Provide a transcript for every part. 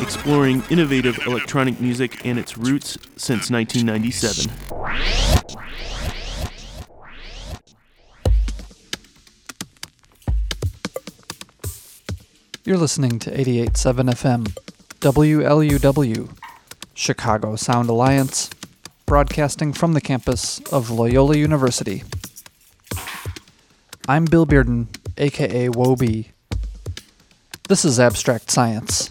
Exploring innovative electronic music and its roots since 1997. You're listening to 88.7 FM, WLUW, Chicago Sound Alliance, broadcasting from the campus of Loyola University. I'm Bill Bearden, aka Whoa-B. This is Abstract Science,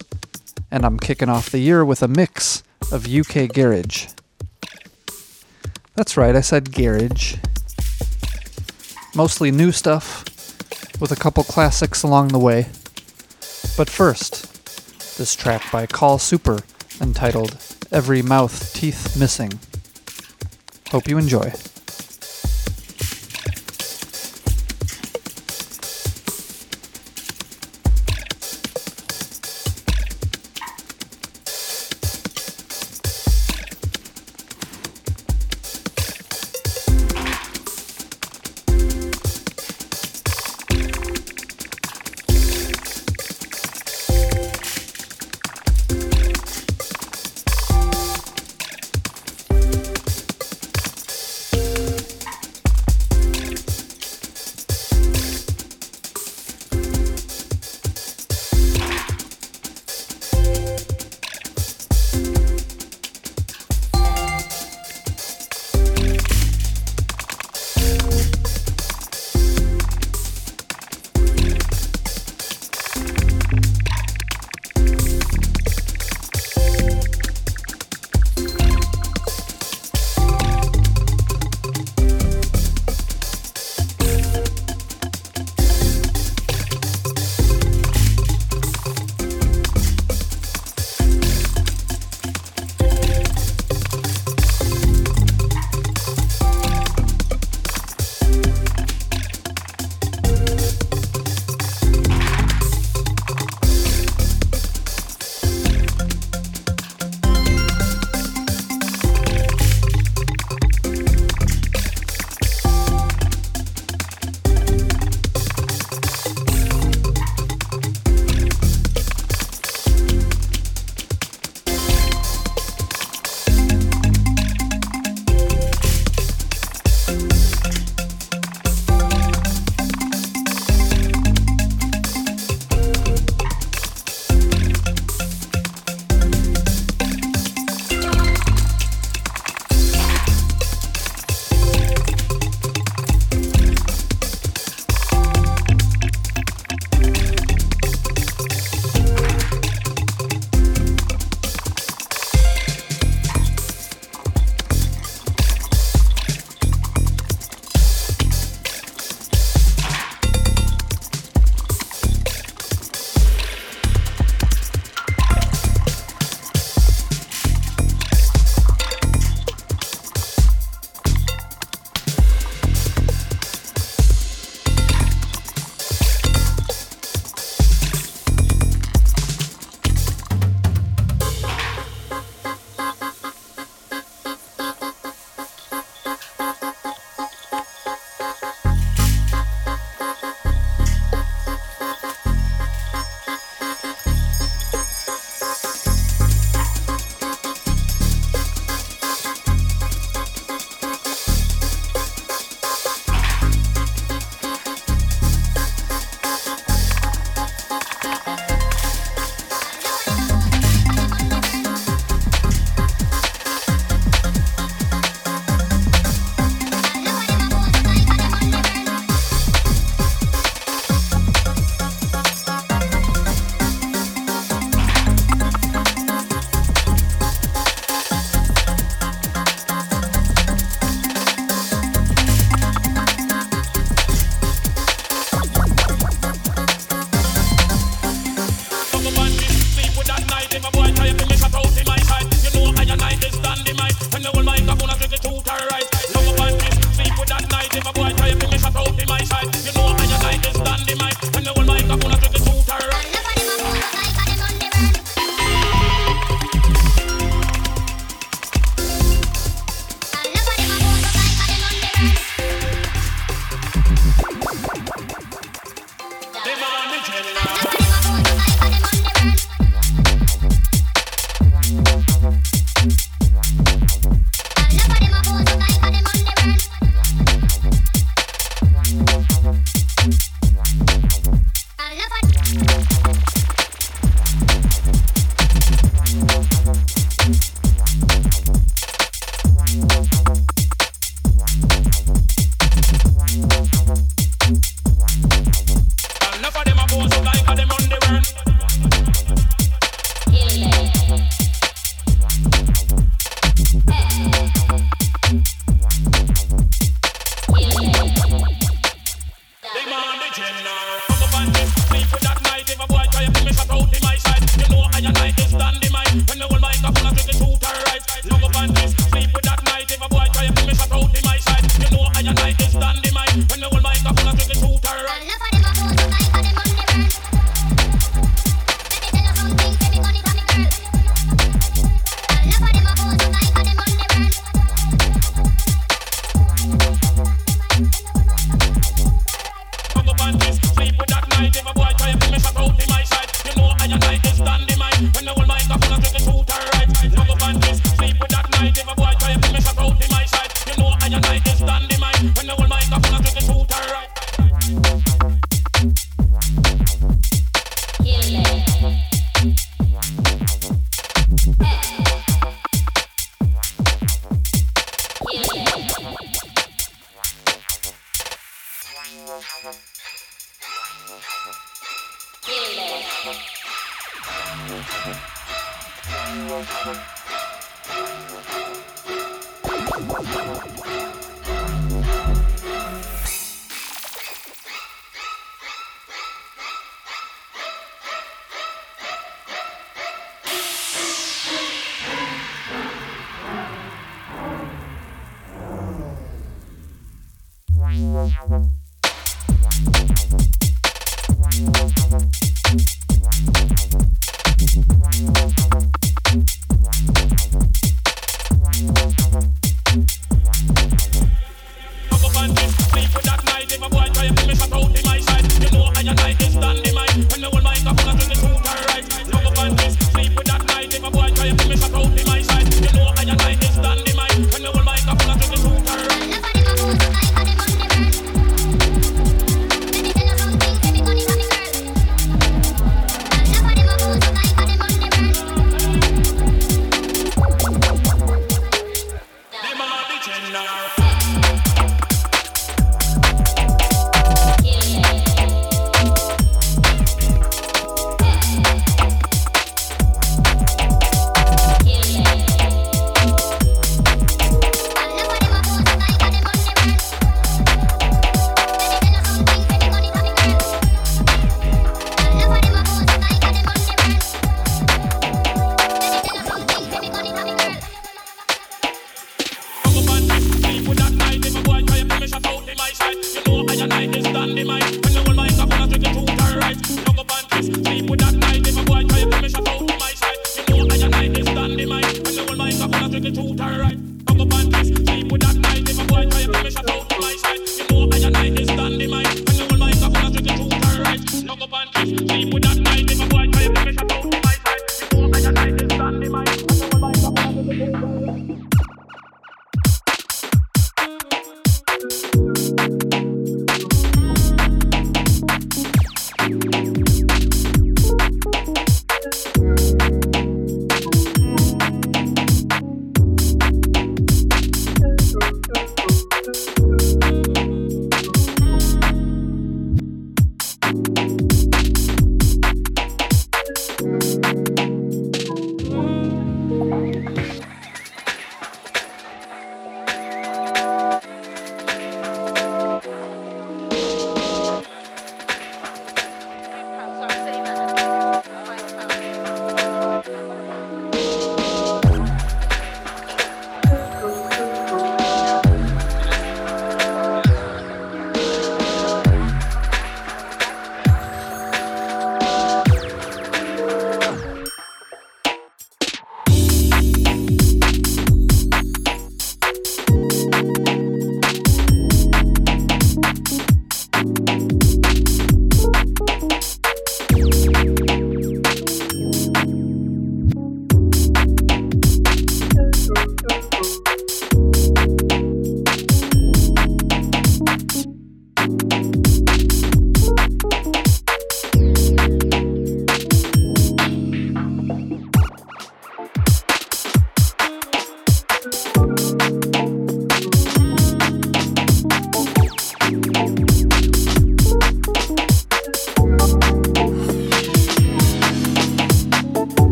and I'm kicking off the year with a mix of UK garage. That's right, I said garage. Mostly new stuff, with a couple classics along the way. But first, this track by Call Super entitled Every Mouth Teeth Missing. Hope you enjoy.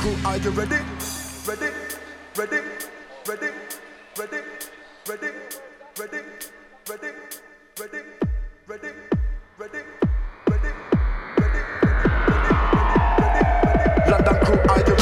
Cool, are you ready? Ready? Ready? Ready? Ready? Ready? Ready? Ready? Ready? Ready? Ready? Ready? Ready? Ready? Ready? Ready?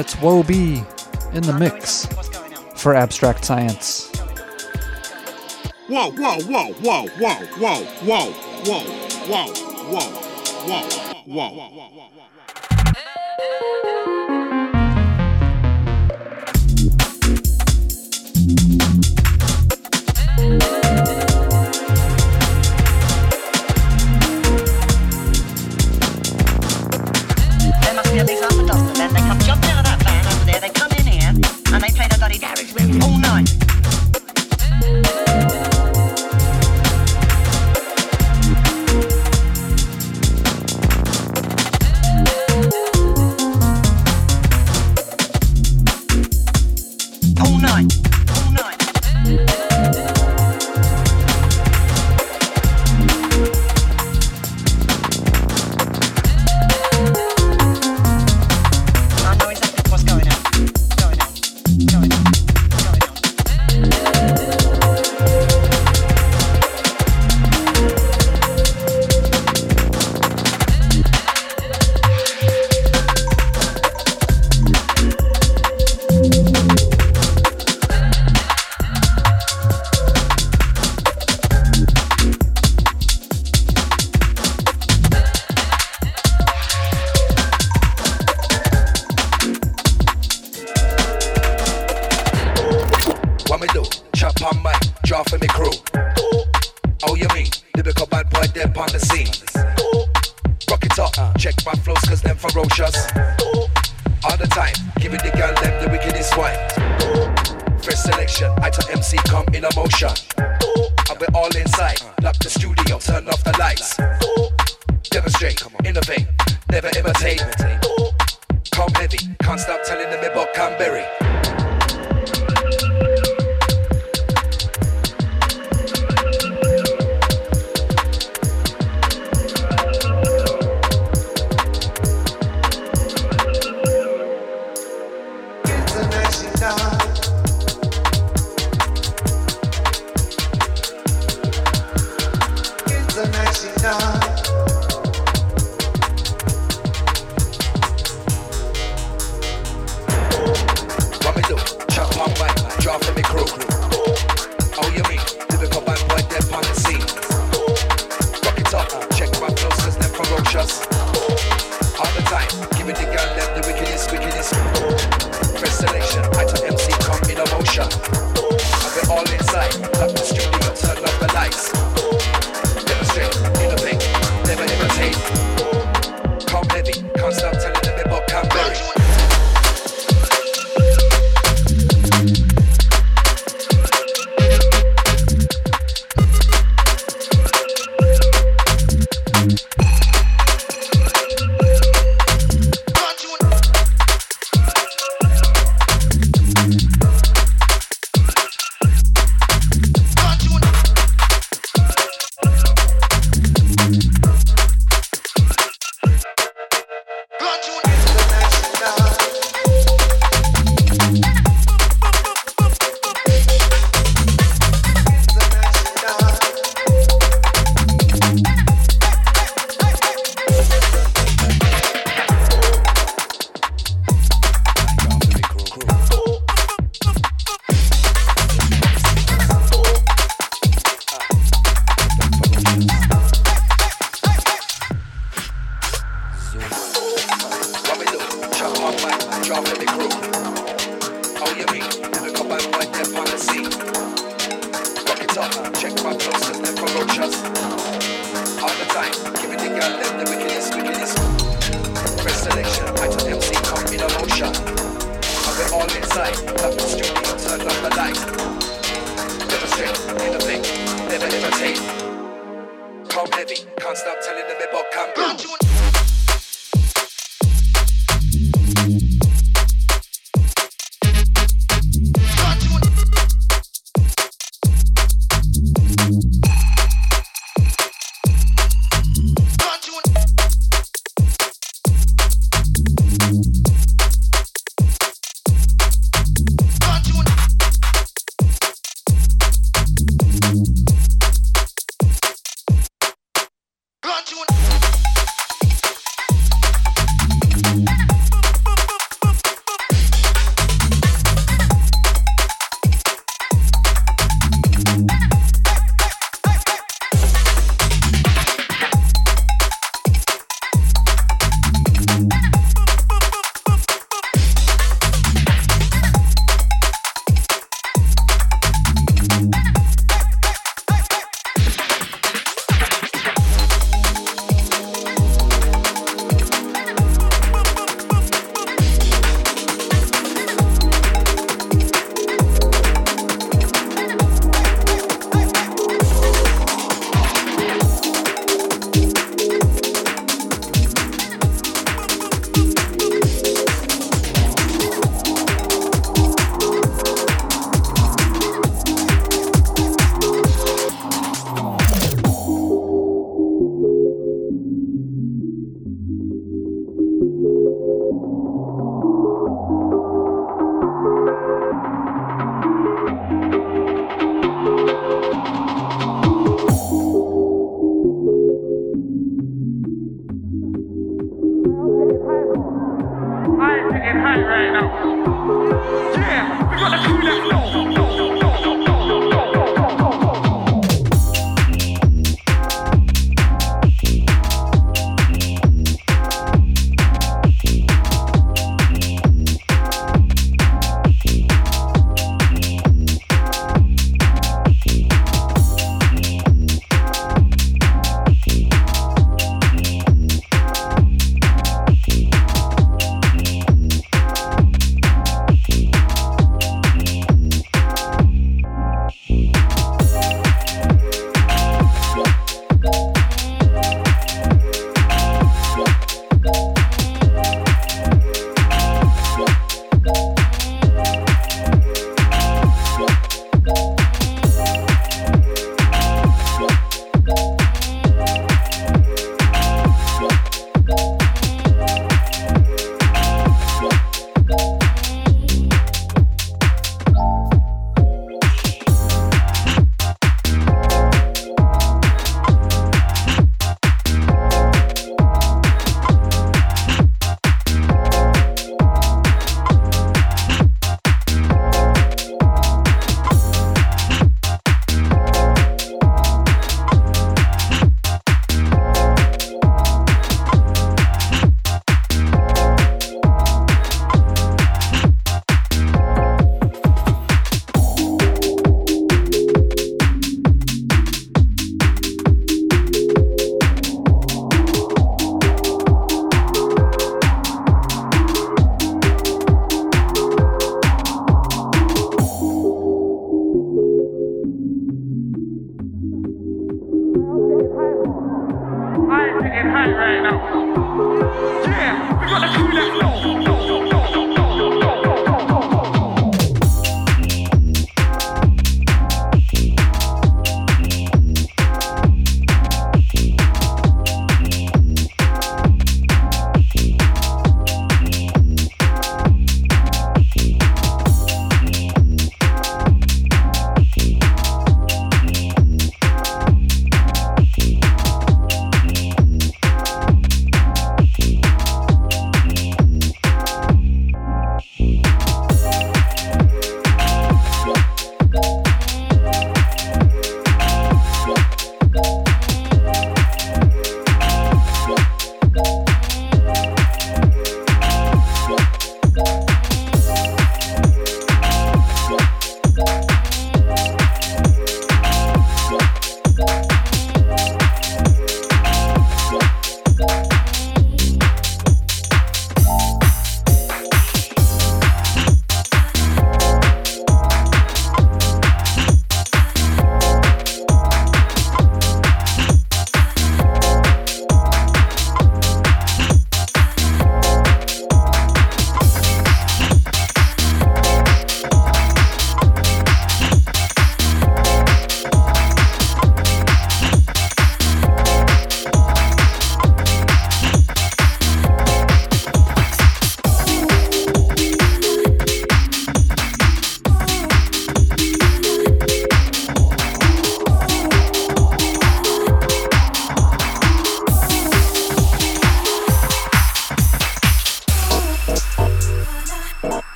It's Whoa-B in the mix for Abstract Science. Whoa, whoa, whoa, whoa, whoa, whoa, whoa, whoa, whoa, whoa, whoa, whoa, whoa. Uh-uh. Check my flows cause them ferocious. All the time, give it the girl them the wickedest wine. Oh. First selection, I to MC come in a motion. And we're all inside, lock the studio, turn off the lights. Demonstrate, innovate, never imitate. Oh. Come heavy, can't stop telling them about Canberry.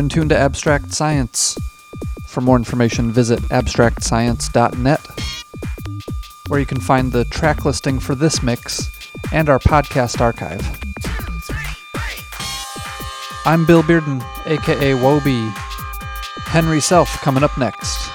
In tune to Abstract Science. For more information, visit abstractscience.net, where you can find the track listing for this mix and our podcast archive. I'm Bill Bearden, aka Whoa-B. Henry Self coming up next.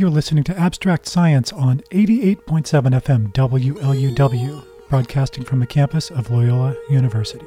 You're listening to Abstract Science on 88.7 FM WLUW, broadcasting from the campus of Loyola University.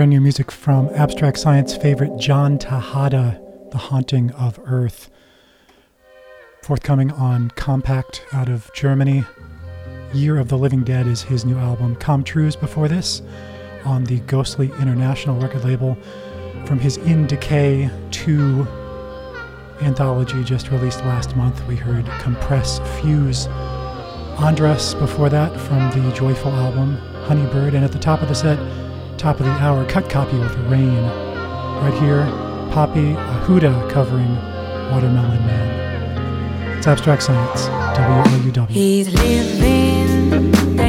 Brand new music from Abstract Science favorite John Tejada, The Haunting of Earth. Forthcoming on Kompakt out of Germany. Year of the Living Dead is his new album. Com Truise before this on the Ghostly International record label from his In Decay 2 anthology just released last month. We heard Compress Fuse. Andras before that from the Joyful album Honeybird, and at the top of the set, top of the hour, cut copy with Rain. Right here, Poppy Ajudha covering Watermelon Man. It's Abstract Science, WLUW. He's living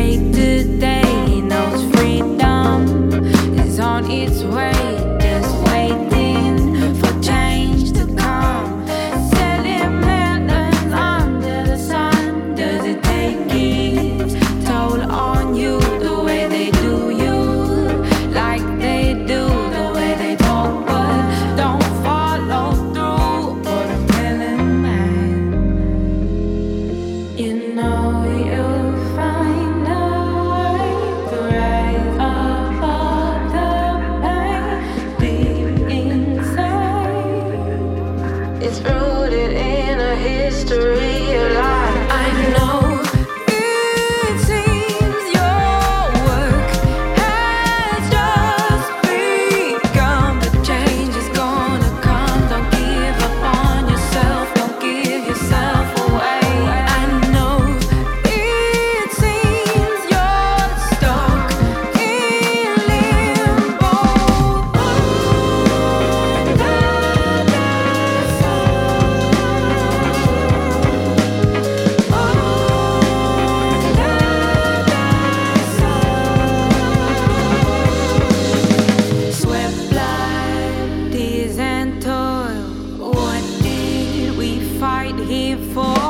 for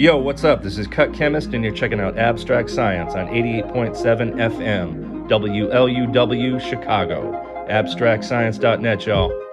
Yo, what's up? This is Cut Chemist, and you're checking out Abstract Science on 88.7 FM, WLUW Chicago. AbstractScience.net, y'all.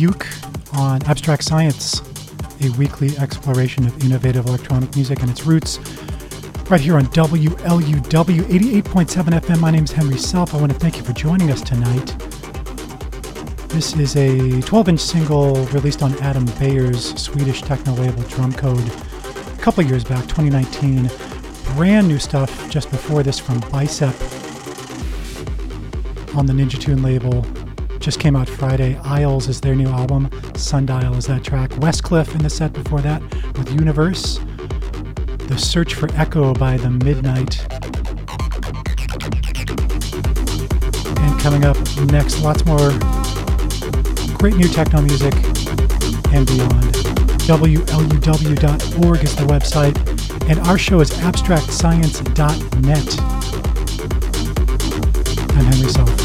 By Rebuke on Abstract Science, a weekly exploration of innovative electronic music and its roots. Right here on WLUW 88.7 FM. My name is Henry Self. I want to thank you for joining us tonight. This is a 12 inch single released on Adam Beyer's Swedish techno label Drumcode a couple years back, 2019. Brand new stuff just before this from Bicep on the Ninja Tune label. Just came out Friday. Isles is their new album. Sundial is that track. Westcliff in the set before that with Universe. The Search for Echo by The Midnight. And coming up next, lots more great new techno music and beyond. WLUW.org is the website, and our show is abstractscience.net. I'm Henry Self.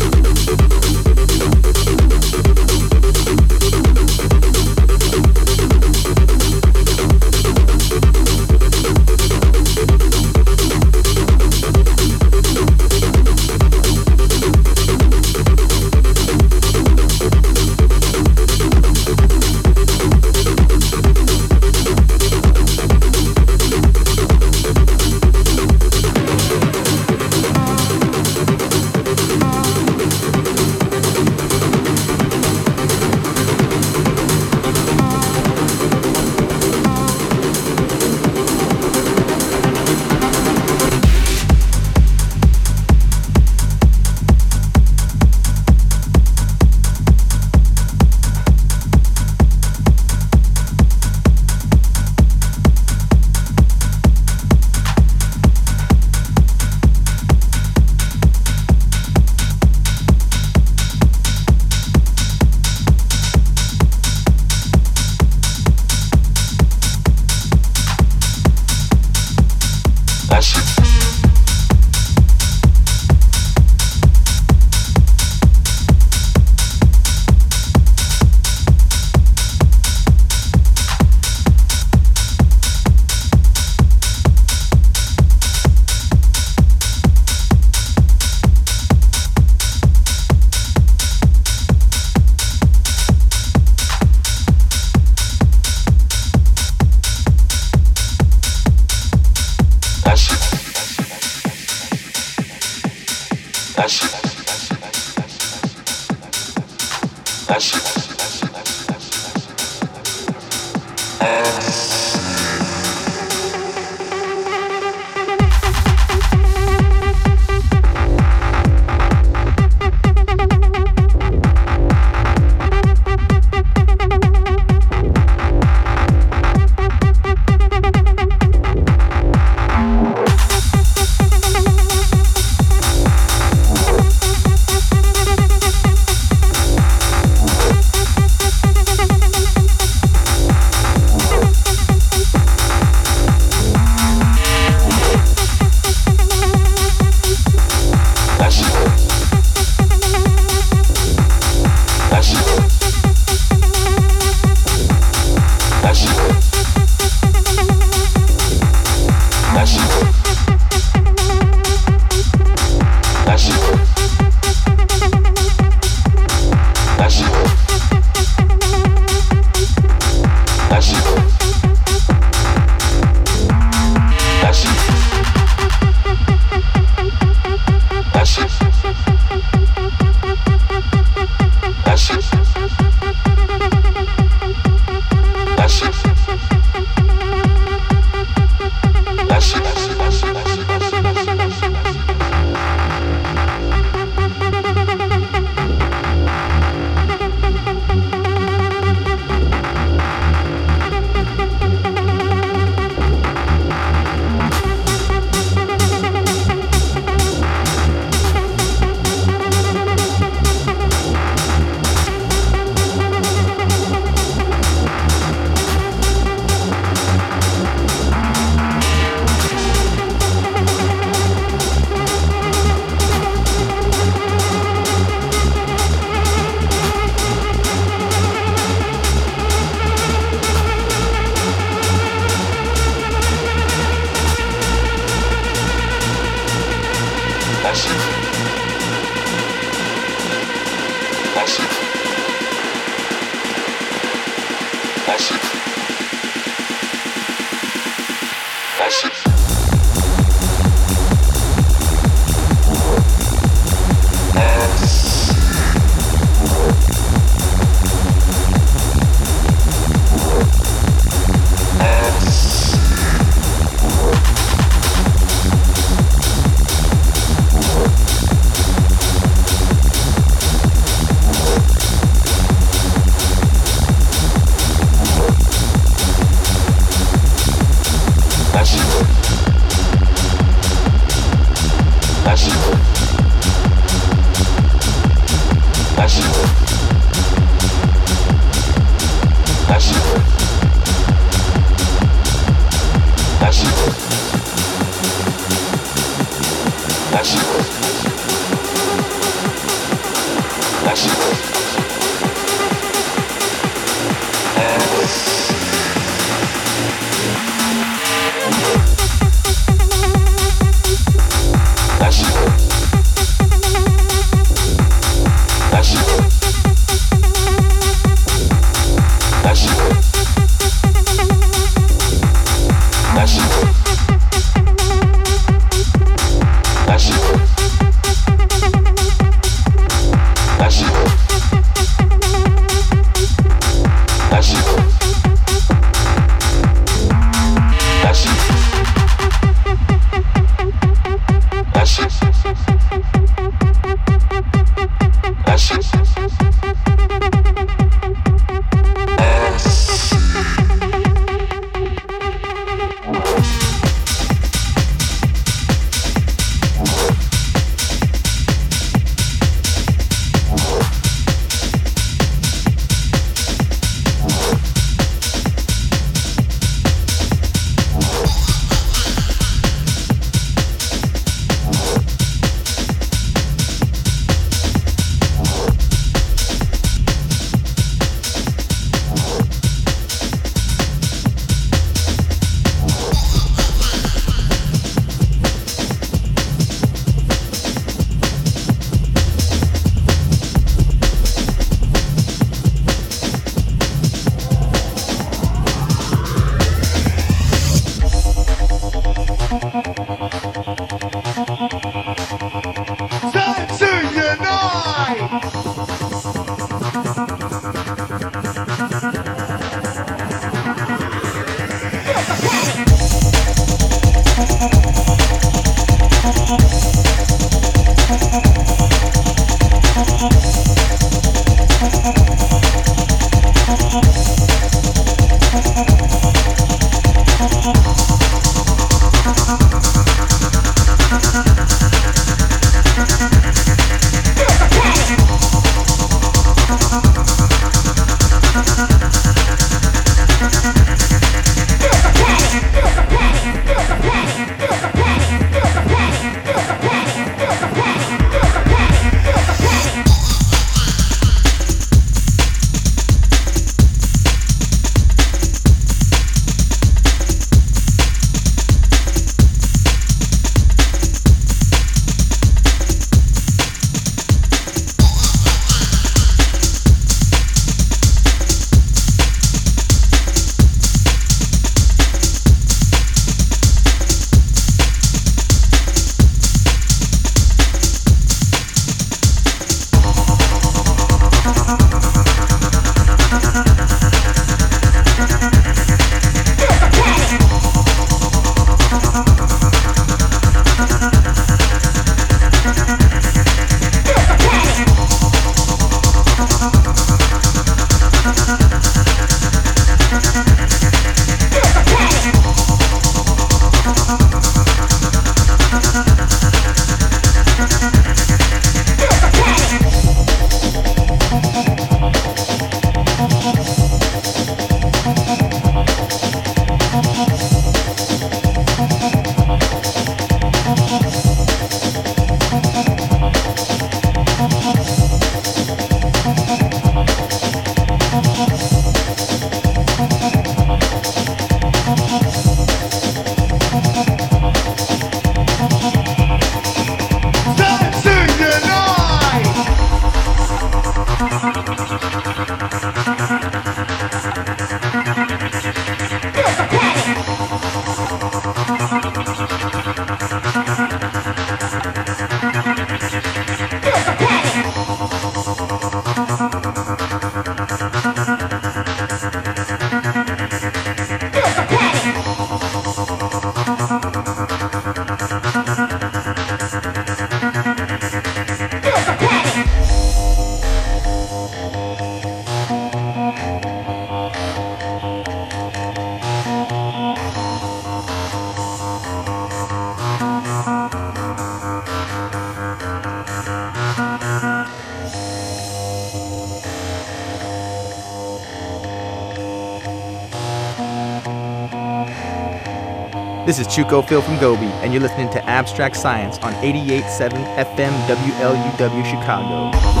This is Chuko Phil from Gobi, and you're listening to Abstract Science on 88.7 FM WLUW Chicago.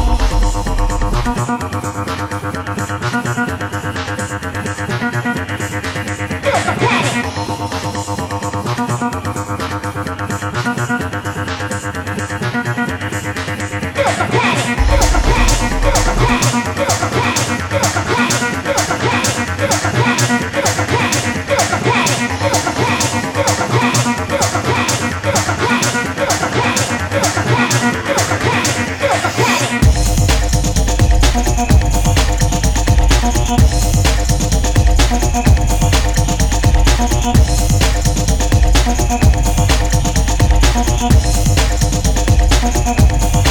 Thank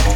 you.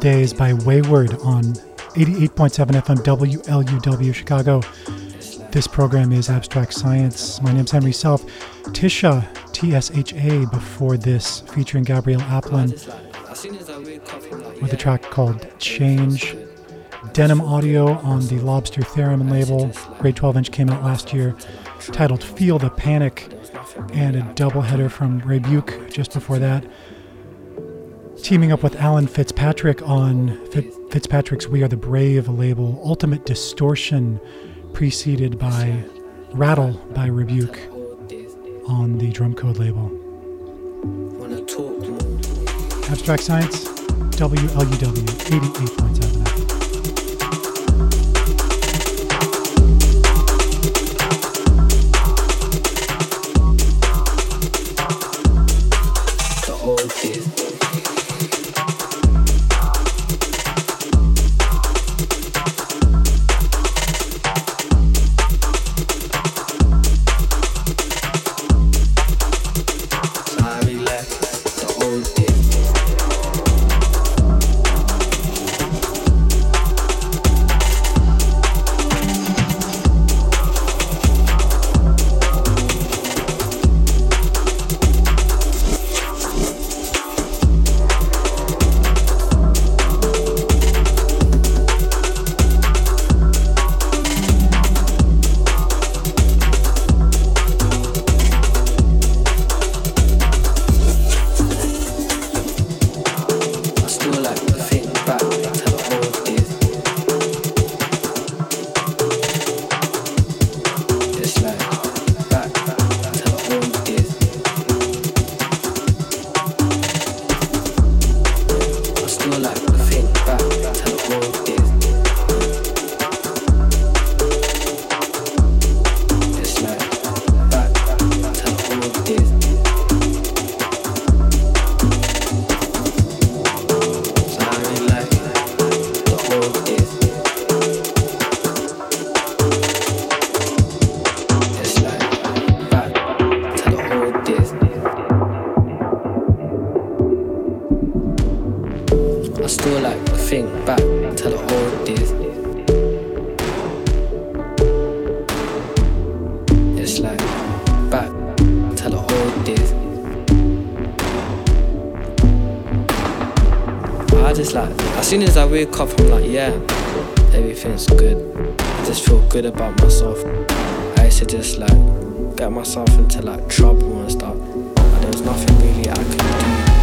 Days by Wayward on 88.7 FM WLUW Chicago. This program is Abstract Science. My name's Henry Self. Tisha, T S H A, before this, featuring Gabrielle Aplin with a track called Change. Denim Audio on the Lobster Theremin label. Grade 12 inch came out last year, titled Feel the Panic, and a double header from Rebuke just before that. Teaming up with Alan Fitzpatrick on Fit- Fitzpatrick's We Are the Brave label, Ultimate Distortion, preceded by Rattle by Rebuke on the Drumcode label. wanna talk more. Abstract Science, WLUW 88.7 still like to think back to the old days. It's like back to the old days. I just like, as soon as I wake up, I'm like, yeah, everything's good. I just feel good about myself. I used to just like get myself into like trouble and stuff. And there was nothing really I could do